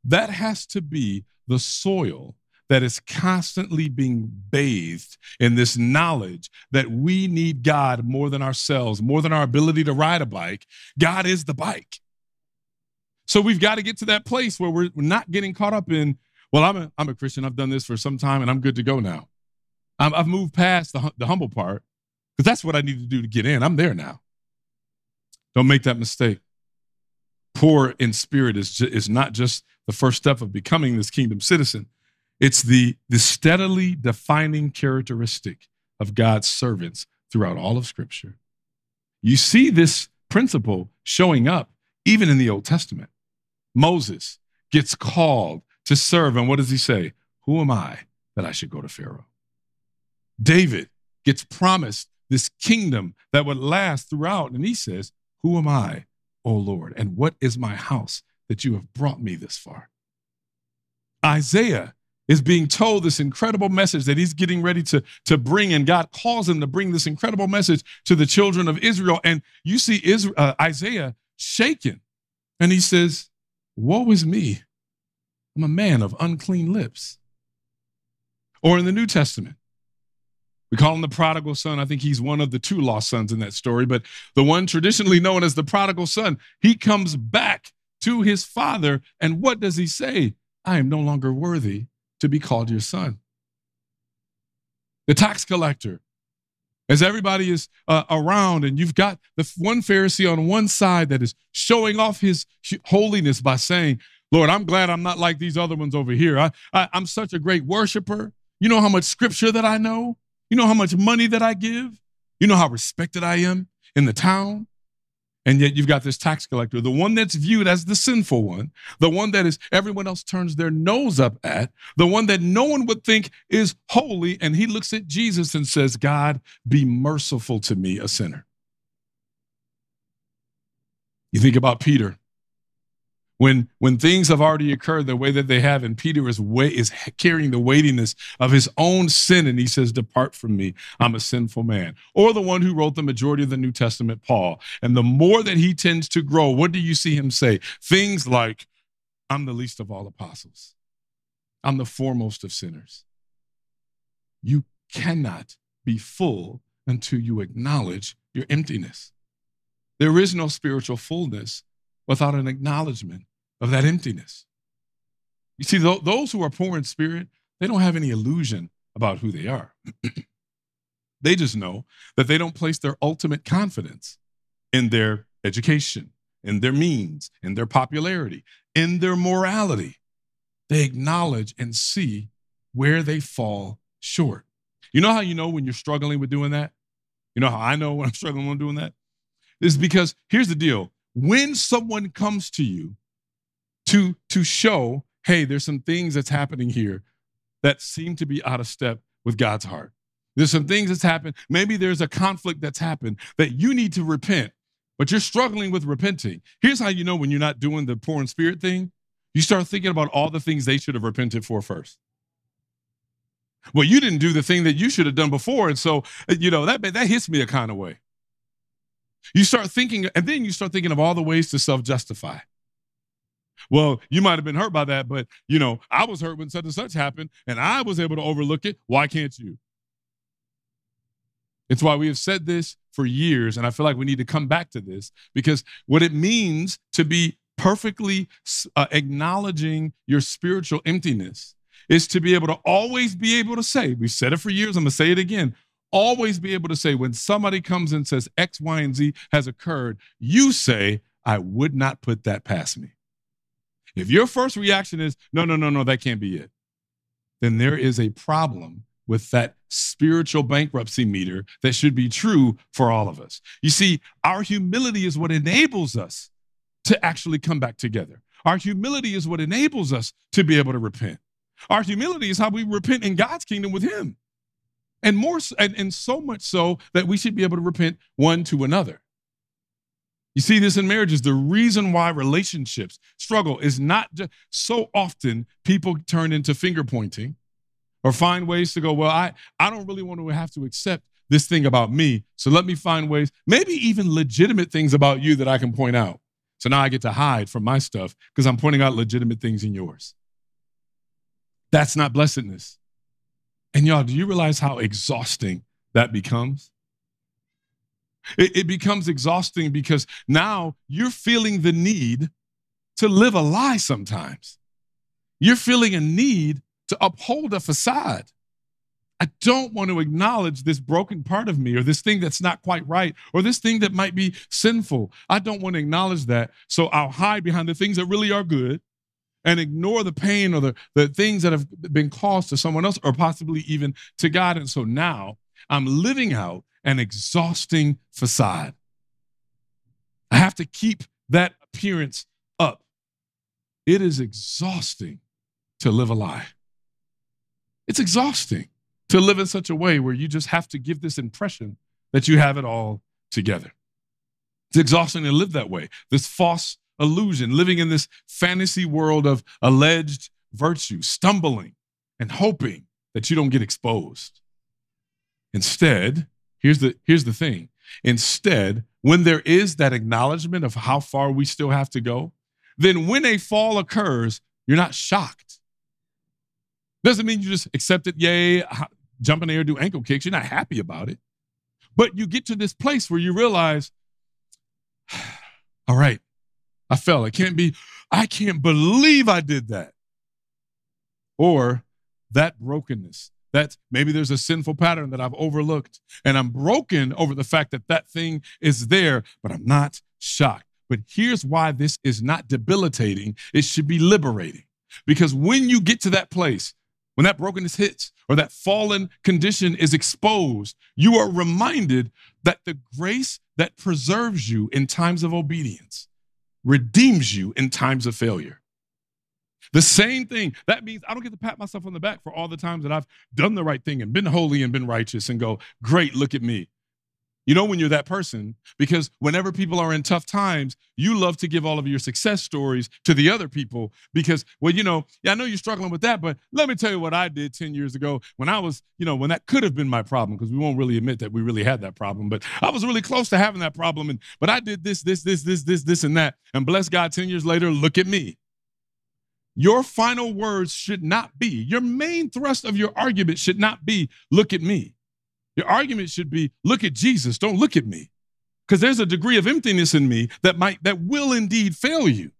Speaker 9: that has to be the soil that is constantly being bathed in this knowledge that we need God more than ourselves, more than our ability to ride a bike. God is the bike. So we've got to get to that place where we're not getting caught up in, well, I'm a, I'm a Christian. I've done this for some time and I'm good to go now. i have moved past the, the humble part because that's what I need to do to get in. I'm there now. Don't make that mistake. Poor in spirit is, is not just the first step of becoming this kingdom citizen, it's the, the steadily defining characteristic of God's servants throughout all of Scripture. You see this principle showing up even in the Old Testament. Moses gets called to serve, and what does he say? Who am I that I should go to Pharaoh? David gets promised this kingdom that would last throughout, and he says, Who am I O Lord, and what is my house that you have brought me this far? Isaiah is being told this incredible message that he's getting ready to, to bring, and God calls him to bring this incredible message to the children of Israel. And you see Israel, uh, Isaiah shaken, and he says, Woe is me, I'm a man of unclean lips. Or in the New Testament, we call him the prodigal son. I think he's one of the two lost sons in that story, but the one traditionally known as the prodigal son, he comes back to his father. And what does he say? I am no longer worthy to be called your son. The tax collector, as everybody is uh, around, and you've got the one Pharisee on one side that is showing off his holiness by saying, Lord, I'm glad I'm not like these other ones over here. I, I, I'm such a great worshiper. You know how much scripture that I know? You know how much money that I give? You know how respected I am in the town? And yet you've got this tax collector, the one that's viewed as the sinful one, the one that is everyone else turns their nose up at, the one that no one would think is holy. And he looks at Jesus and says, God, be merciful to me, a sinner. You think about Peter. When, when things have already occurred the way that they have, and Peter is, way, is carrying the weightiness of his own sin, and he says, Depart from me, I'm a sinful man. Or the one who wrote the majority of the New Testament, Paul. And the more that he tends to grow, what do you see him say? Things like, I'm the least of all apostles, I'm the foremost of sinners. You cannot be full until you acknowledge your emptiness. There is no spiritual fullness without an acknowledgement of that emptiness. You see, th- those who are poor in spirit, they don't have any illusion about who they are. they just know that they don't place their ultimate confidence in their education, in their means, in their popularity, in their morality. They acknowledge and see where they fall short. You know how you know when you're struggling with doing that? You know how I know when I'm struggling with doing that? is because here's the deal when someone comes to you to to show hey there's some things that's happening here that seem to be out of step with god's heart. There's some things that's happened. Maybe there's a conflict that's happened that you need to repent but you're struggling with repenting. Here's how you know when you're not doing the poor in spirit thing. You start thinking about all the things they should have repented for first. Well you didn't do the thing that you should have done before and so you know that that hits me a kind of way. You start thinking, and then you start thinking of all the ways to self justify. Well, you might have been hurt by that, but you know, I was hurt when such and such happened, and I was able to overlook it. Why can't you? It's why we have said this for years, and I feel like we need to come back to this because what it means to be perfectly uh, acknowledging your spiritual emptiness is to be able to always be able to say, we've said it for years, I'm gonna say it again always be able to say when somebody comes and says X, Y, and Z has occurred, you say, I would not put that past me. If your first reaction is, no, no, no, no, that can't be it, then there is a problem with that spiritual bankruptcy meter that should be true for all of us. You see, our humility is what enables us to actually come back together. Our humility is what enables us to be able to repent. Our humility is how we repent in God's kingdom with Him and more and, and so much so that we should be able to repent one to another you see this in marriages the reason why relationships struggle is not just so often people turn into finger pointing or find ways to go well i i don't really want to have to accept this thing about me so let me find ways maybe even legitimate things about you that i can point out. So now i get to hide from my stuff because i'm pointing out legitimate things in yours. That's not blessedness. And y'all, do you realize how exhausting that becomes? It, it, becomes exhausting because now you're feeling the need to live a lie sometimes. You're feeling a need to uphold a facade. I don't want to acknowledge this broken part of me or this thing that's not quite right or this thing that might be sinful. I don't want to acknowledge that. So I'll hide behind the things that really are good and ignore the pain or the, the things that have been caused to someone else or possibly even to God. And so now I'm living out an exhausting facade. I have to keep that appearance up. It is exhausting to live a lie. It's exhausting to live in such a way where you just have to give this impression that you have it all together. It's exhausting to live that way. This false illusion, living in this fantasy world of alleged virtue, stumbling and hoping that you don't get exposed. Instead, here's the, here's the thing. Instead, when there is that acknowledgement of how far we still have to go, then when a fall occurs, you're not shocked. Doesn't mean you just accept it, yay, jump in the air, do ankle kicks. You're not happy about it. But you get to this place where you realize, all right, I fell. It can't be, I can't believe I did that. Or that brokenness. That maybe there's a sinful pattern that I've overlooked and I'm broken over the fact that that thing is there, but I'm not shocked. But here's why this is not debilitating. It should be liberating. Because when you get to that place, when that brokenness hits or that fallen condition is exposed, you are reminded that the grace that preserves you in times of obedience redeems you in times of failure. The same thing. That means I don't get to pat myself on the back for all the times that I've done the right thing and been holy and been righteous and go, great, look at me. You know when you're that person because whenever people are in tough times, you love to give all of your success stories to the other people because, well, you know, yeah, I know you're struggling with that, but let me tell you what I did 10 years ago when I was, you know, when that could have been my problem because we won't really admit that we really had that problem, but I was really close to having that problem and but I did this this this this this this and that and bless God 10 years later, look at me. Your final words should not be, your main thrust of your argument should not be, look at me. Your argument should be, look at Jesus, don't look at me. Because there's a degree of emptiness in me that might, that will indeed fail you.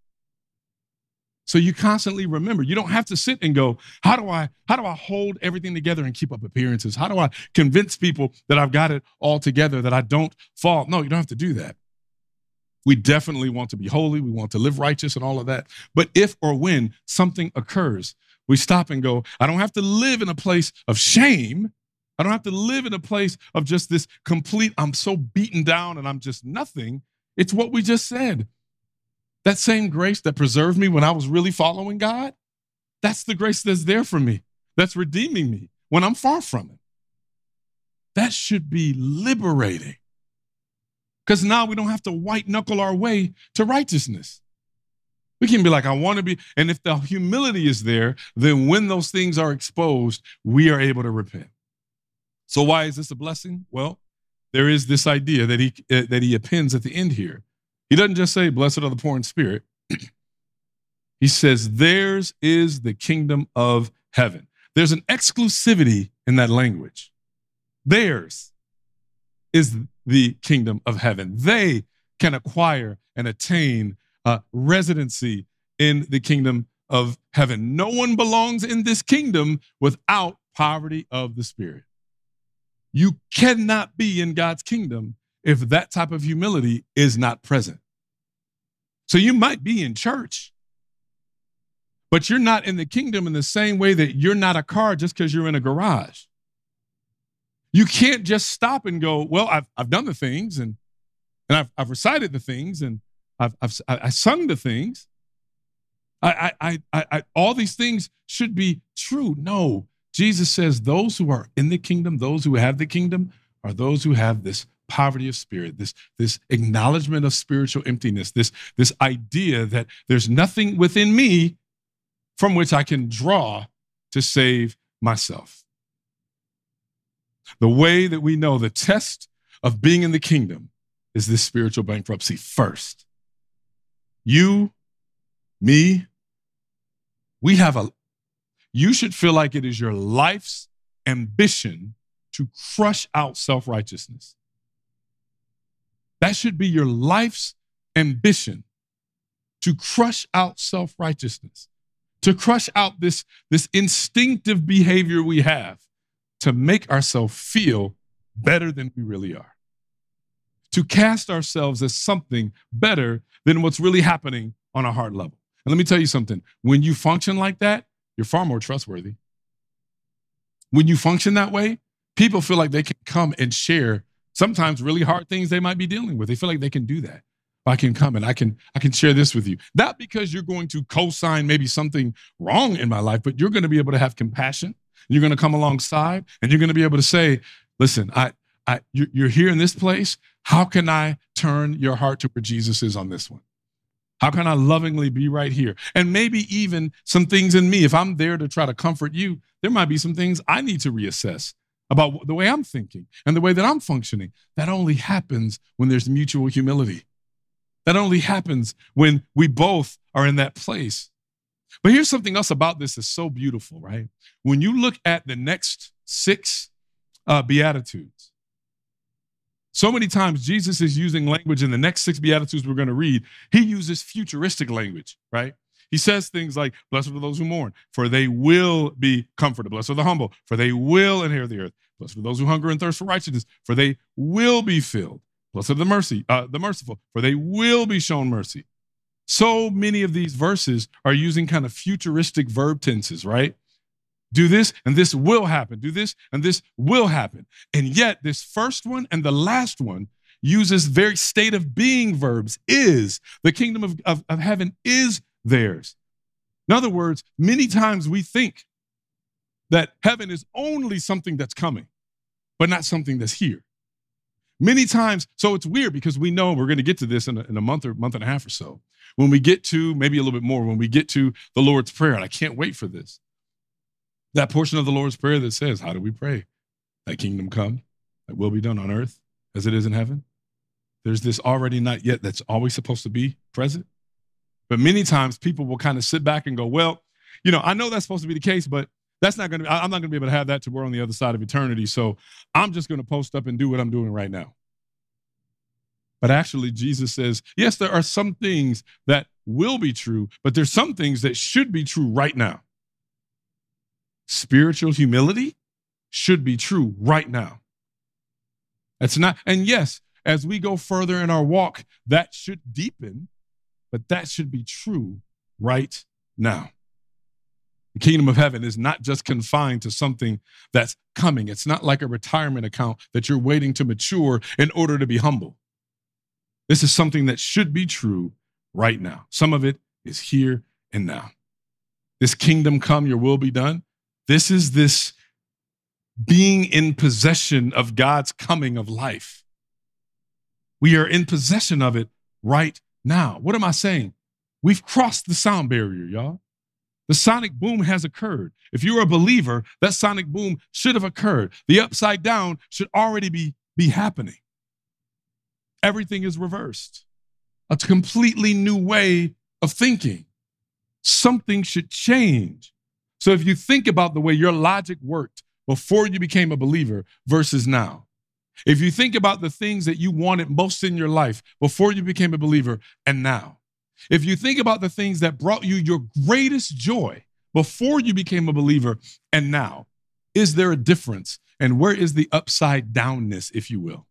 Speaker 9: So you constantly remember. You don't have to sit and go, how do I, how do I hold everything together and keep up appearances? How do I convince people that I've got it all together, that I don't fall? No, you don't have to do that. We definitely want to be holy. We want to live righteous and all of that. But if or when something occurs, we stop and go, I don't have to live in a place of shame. I don't have to live in a place of just this complete, I'm so beaten down and I'm just nothing. It's what we just said. That same grace that preserved me when I was really following God, that's the grace that's there for me, that's redeeming me when I'm far from it. That should be liberating because now we don't have to white knuckle our way to righteousness. We can be like, I want to be. And if the humility is there, then when those things are exposed, we are able to repent. So why is this a blessing? Well, there is this idea that he uh, that he appends at the end here. He doesn't just say, "Blessed are the poor in spirit." he says, "Theirs is the kingdom of heaven." There's an exclusivity in that language. Theirs is the kingdom of heaven. They can acquire and attain a residency in the kingdom of heaven. No one belongs in this kingdom without poverty of the spirit. You cannot be in God's kingdom if that type of humility is not present. So you might be in church, but you're not in the kingdom in the same way that you're not a car just because you're in a garage. You can't just stop and go, well, I've, I've done the things and, and I've, I've recited the things and I've, I've I sung the things. I, I, I, I, all these things should be true. No, Jesus says those who are in the kingdom, those who have the kingdom, are those who have this poverty of spirit, this, this acknowledgement of spiritual emptiness, this, this idea that there's nothing within me from which I can draw to save myself. The way that we know the test of being in the kingdom is this spiritual bankruptcy first. You, me, we have a, you should feel like it is your life's ambition to crush out self righteousness. That should be your life's ambition to crush out self righteousness, to crush out this, this instinctive behavior we have to make ourselves feel better than we really are, to cast ourselves as something better than what's really happening on a heart level. And let me tell you something when you function like that, you're far more trustworthy. When you function that way, people feel like they can come and share sometimes really hard things they might be dealing with. They feel like they can do that. I can come and I can I can share this with you. Not because you're going to co-sign maybe something wrong in my life, but you're going to be able to have compassion you're going to come alongside and you're going to be able to say, listen, I, I, you're here in this place. How can I turn your heart to where Jesus is on this one? How can I lovingly be right here? And maybe even some things in me, if I'm there to try to comfort you, there might be some things I need to reassess about the way I'm thinking and the way that I'm functioning. That only happens when there's mutual humility. That only happens when we both are in that place but here's something else about this that's so beautiful, right? When you look at the next six uh, Beatitudes, so many times Jesus is using language in the next six Beatitudes we're going to read. He uses futuristic language, right? He says things like, Blessed are those who mourn, for they will be comforted. Blessed are the humble, for they will inherit the earth. Blessed are those who hunger and thirst for righteousness, for they will be filled. Blessed are the mercy, uh, the merciful, for they will be shown mercy. So many of these verses are using kind of futuristic verb tenses, right? Do this and this will happen. Do this and this will happen. And yet, this first one and the last one uses very state of being verbs is. The kingdom of, of, of heaven is theirs. In other words, many times we think that heaven is only something that's coming, but not something that's here. Many times, so it's weird because we know we're going to get to this in a, in a month or month and a half or so. When we get to maybe a little bit more, when we get to the Lord's Prayer, and I can't wait for this. That portion of the Lord's Prayer that says, How do we pray? That kingdom come, that will be done on earth as it is in heaven. There's this already not yet that's always supposed to be present. But many times people will kind of sit back and go, Well, you know, I know that's supposed to be the case, but that's not to, I'm not to be able to have that to we're on the other side of eternity. So I'm just to post up and do what I'm doing right now. But actually, Jesus says, yes, there are some things that will be true, but there's some things that should be true right now. Spiritual humility should be true right now. It's not, and yes, as we go further in our walk, that should deepen, but that should be true right now. The kingdom of heaven is not just confined to something that's coming. It's not like a retirement account that you're waiting to mature in order to be humble. This is something that should be true right now. Some of it is here and now. This kingdom come, your will be done. This is this being in possession of God's coming of life. We are in possession of it right now. What am I saying? We've crossed the sound barrier, y'all. The sonic boom has occurred. If you're a believer, that sonic boom should have occurred. The upside down should already be, be happening. Everything is reversed. A completely new way of thinking. Something should change. So if you think about the way your logic worked before you became a believer versus now, if you think about the things that you wanted most in your life before you became a believer and now, if you think about the things that brought you your greatest joy before you became a believer and now, is there a difference? And where is the upside downness, if you will?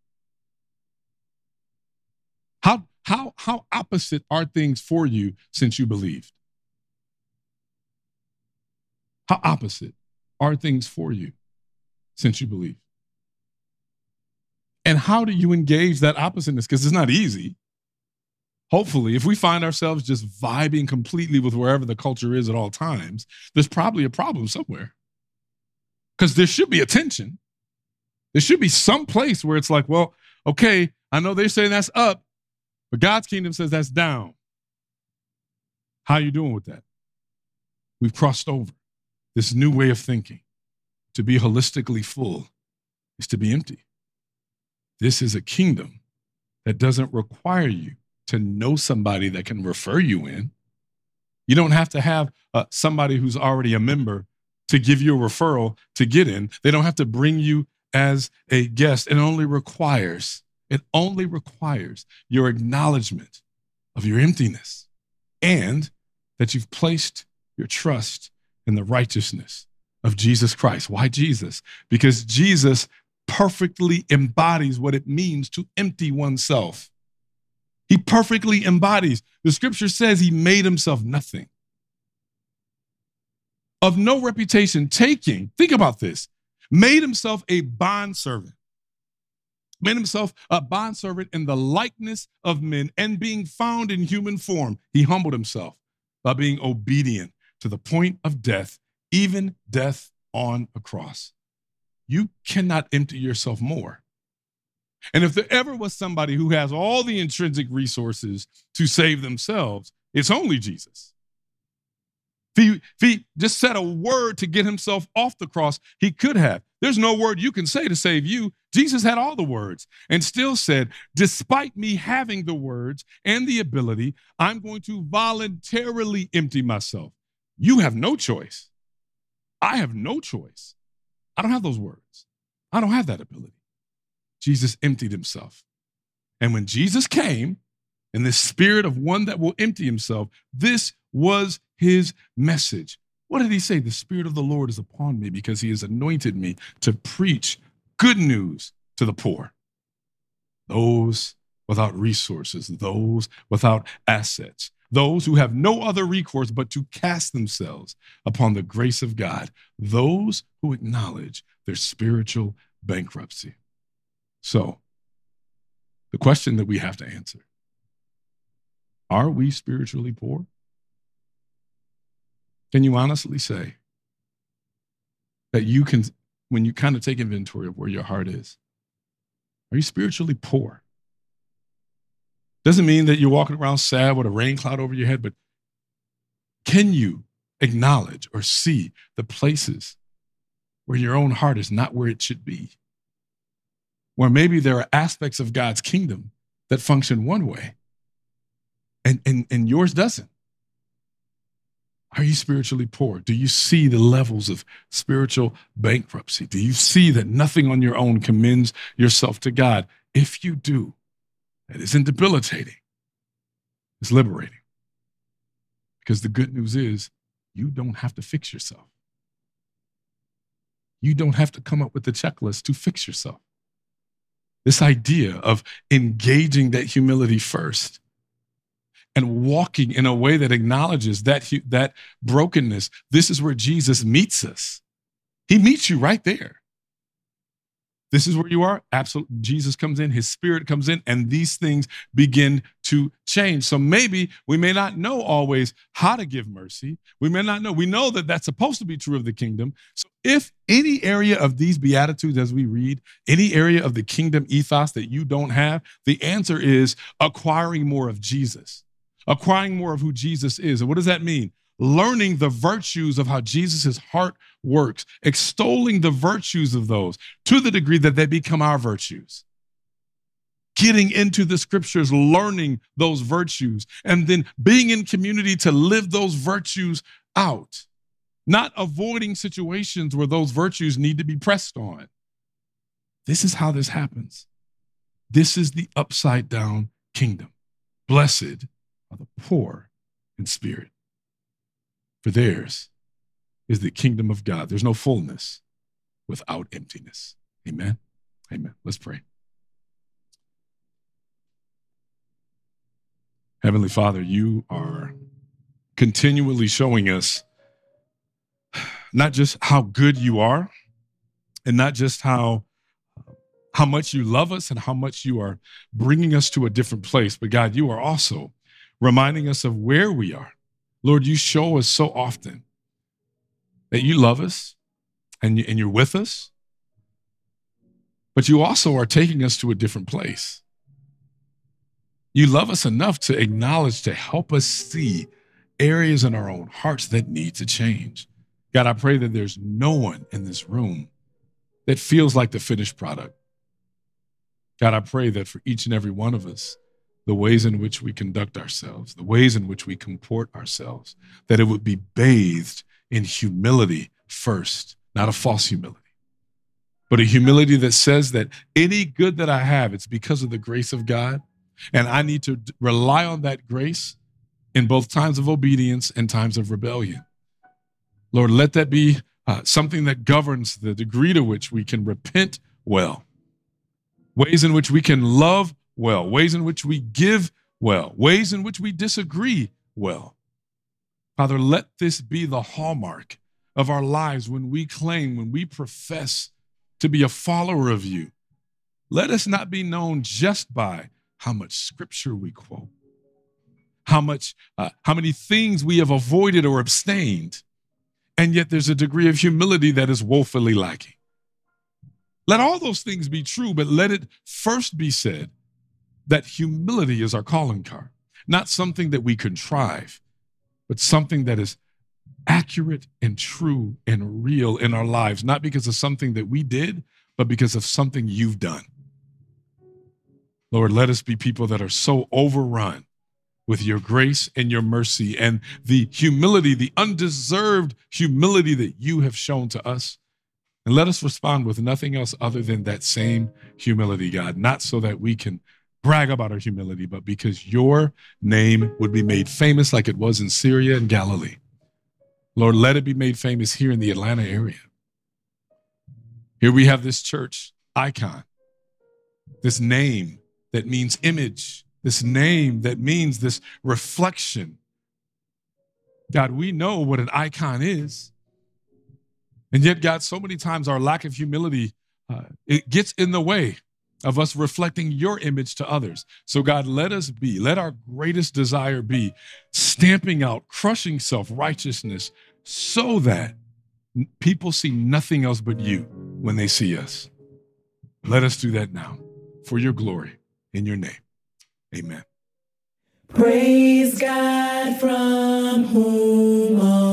Speaker 9: How, how, how opposite are things for you since you believed? How opposite are things for you since you believe? And how do you engage that oppositeness? Because it's not easy hopefully, if we find ourselves just vibing completely with wherever the culture is at all times, there's probably a problem somewhere. Because there should be a tension. There should be some place where it's like, well, okay, I know they're saying that's up, but God's kingdom says that's down. How are you doing with that? We've crossed over this new way of thinking. To be holistically full is to be empty. This is a kingdom that doesn't require you to know somebody that can refer you in. You don't have to have uh, somebody who's already a member to give you a referral to get in. They don't have to bring you as a guest. It only requires, it only requires your acknowledgement of your emptiness and that you've placed your trust in the righteousness of Jesus Christ. Why Jesus? Because Jesus perfectly embodies what it means to empty oneself. He perfectly embodies. The scripture says he made himself nothing. Of no reputation, taking, think about this, made himself a bondservant, made himself a bondservant in the likeness of men, and being found in human form, he humbled himself by being obedient to the point of death, even death on a cross. You cannot empty yourself more. And if there ever was somebody who has all the intrinsic resources to save themselves, it's only Jesus. If he, if he just said a word to get himself off the cross, he could have. There's no word you can say to save you. Jesus had all the words and still said, Despite me having the words and the ability, I'm going to voluntarily empty myself. You have no choice. I have no choice. I don't have those words. I don't have that ability. Jesus emptied himself. And when Jesus came in the spirit of one that will empty himself, this was his message. What did he say? The Spirit of the Lord is upon me because he has anointed me to preach good news to the poor, those without resources, those without assets, those who have no other recourse but to cast themselves upon the grace of God, those who acknowledge their spiritual bankruptcy. So, the question that we have to answer are we spiritually poor? Can you honestly say that you can, when you kind of take inventory of where your heart is, are you spiritually poor? Doesn't mean that you're walking around sad with a rain cloud over your head, but can you acknowledge or see the places where your own heart is not where it should be? Where maybe there are aspects of God's kingdom that function one way and, and, and yours doesn't. Are you spiritually poor? Do you see the levels of spiritual bankruptcy? Do you see that nothing on your own commends yourself to God? If you do, it isn't debilitating, it's liberating. Because the good news is you don't have to fix yourself. You don't have to come up with the checklist to fix yourself. This idea of engaging that humility first and walking in a way that acknowledges that, that brokenness, this is where Jesus meets us. He meets you right there. This is where you are. Absolutely. Jesus comes in, his spirit comes in, and these things begin to change. So maybe we may not know always how to give mercy. We may not know. We know that that's supposed to be true of the kingdom. So if any area of these beatitudes, as we read, any area of the kingdom ethos that you don't have, the answer is acquiring more of Jesus, acquiring more of who Jesus is. And what does that mean? Learning the virtues of how Jesus' heart works, extolling the virtues of those to the degree that they become our virtues. Getting into the scriptures, learning those virtues, and then being in community to live those virtues out, not avoiding situations where those virtues need to be pressed on. This is how this happens. This is the upside down kingdom. Blessed are the poor in spirit for theirs is the kingdom of God. There's no fullness without emptiness. Amen. Amen. Let's pray. Heavenly Father, you are continually showing us not just how good you are and not just how how much you love us and how much you are bringing us to a different place, but God, you are also reminding us of where we are Lord, you show us so often that you love us and, you, and you're with us, but you also are taking us to a different place. You love us enough to acknowledge, to help us see areas in our own hearts that need to change. God, I pray that there's no one in this room that feels like the finished product. God, I pray that for each and every one of us, the ways in which we conduct ourselves, the ways in which we comport ourselves, that it would be bathed in humility first, not a false humility, but a humility that says that any good that I have, it's because of the grace of God. And I need to rely on that grace in both times of obedience and times of rebellion. Lord, let that be uh, something that governs the degree to which we can repent well, ways in which we can love well, ways in which we give well, ways in which we disagree well. Father, let this be the hallmark of our lives when we claim, when we profess to be a follower of you. Let us not be known just by how much scripture we quote, how much, uh, how many things we have avoided or abstained, and yet there's a degree of humility that is woefully lacking. Let all those things be true, but let it first be said that humility is our calling card, not something that we contrive, but something that is accurate and true and real in our lives, not because of something that we did, but because of something you've done. Lord, let us be people that are so overrun with your grace and your mercy and the humility, the undeserved humility that you have shown to us. And let us respond with nothing else other than that same humility, God, not so that we can brag about our humility, but because your name would be made famous like it was in Syria and Galilee. Lord, let it be made famous here in the Atlanta area. Here we have this church icon, this name that means image, this name that means this reflection God, we know what an icon is. And yet, God, so many times our lack of humility, uh, it gets in the way of us reflecting your image to others. So, God, let us be, let our greatest desire be stamping out, crushing self righteousness so that people see nothing else but you when they see us. Let us do that now for your glory in your name. Amen.
Speaker 1: Praise God from whom all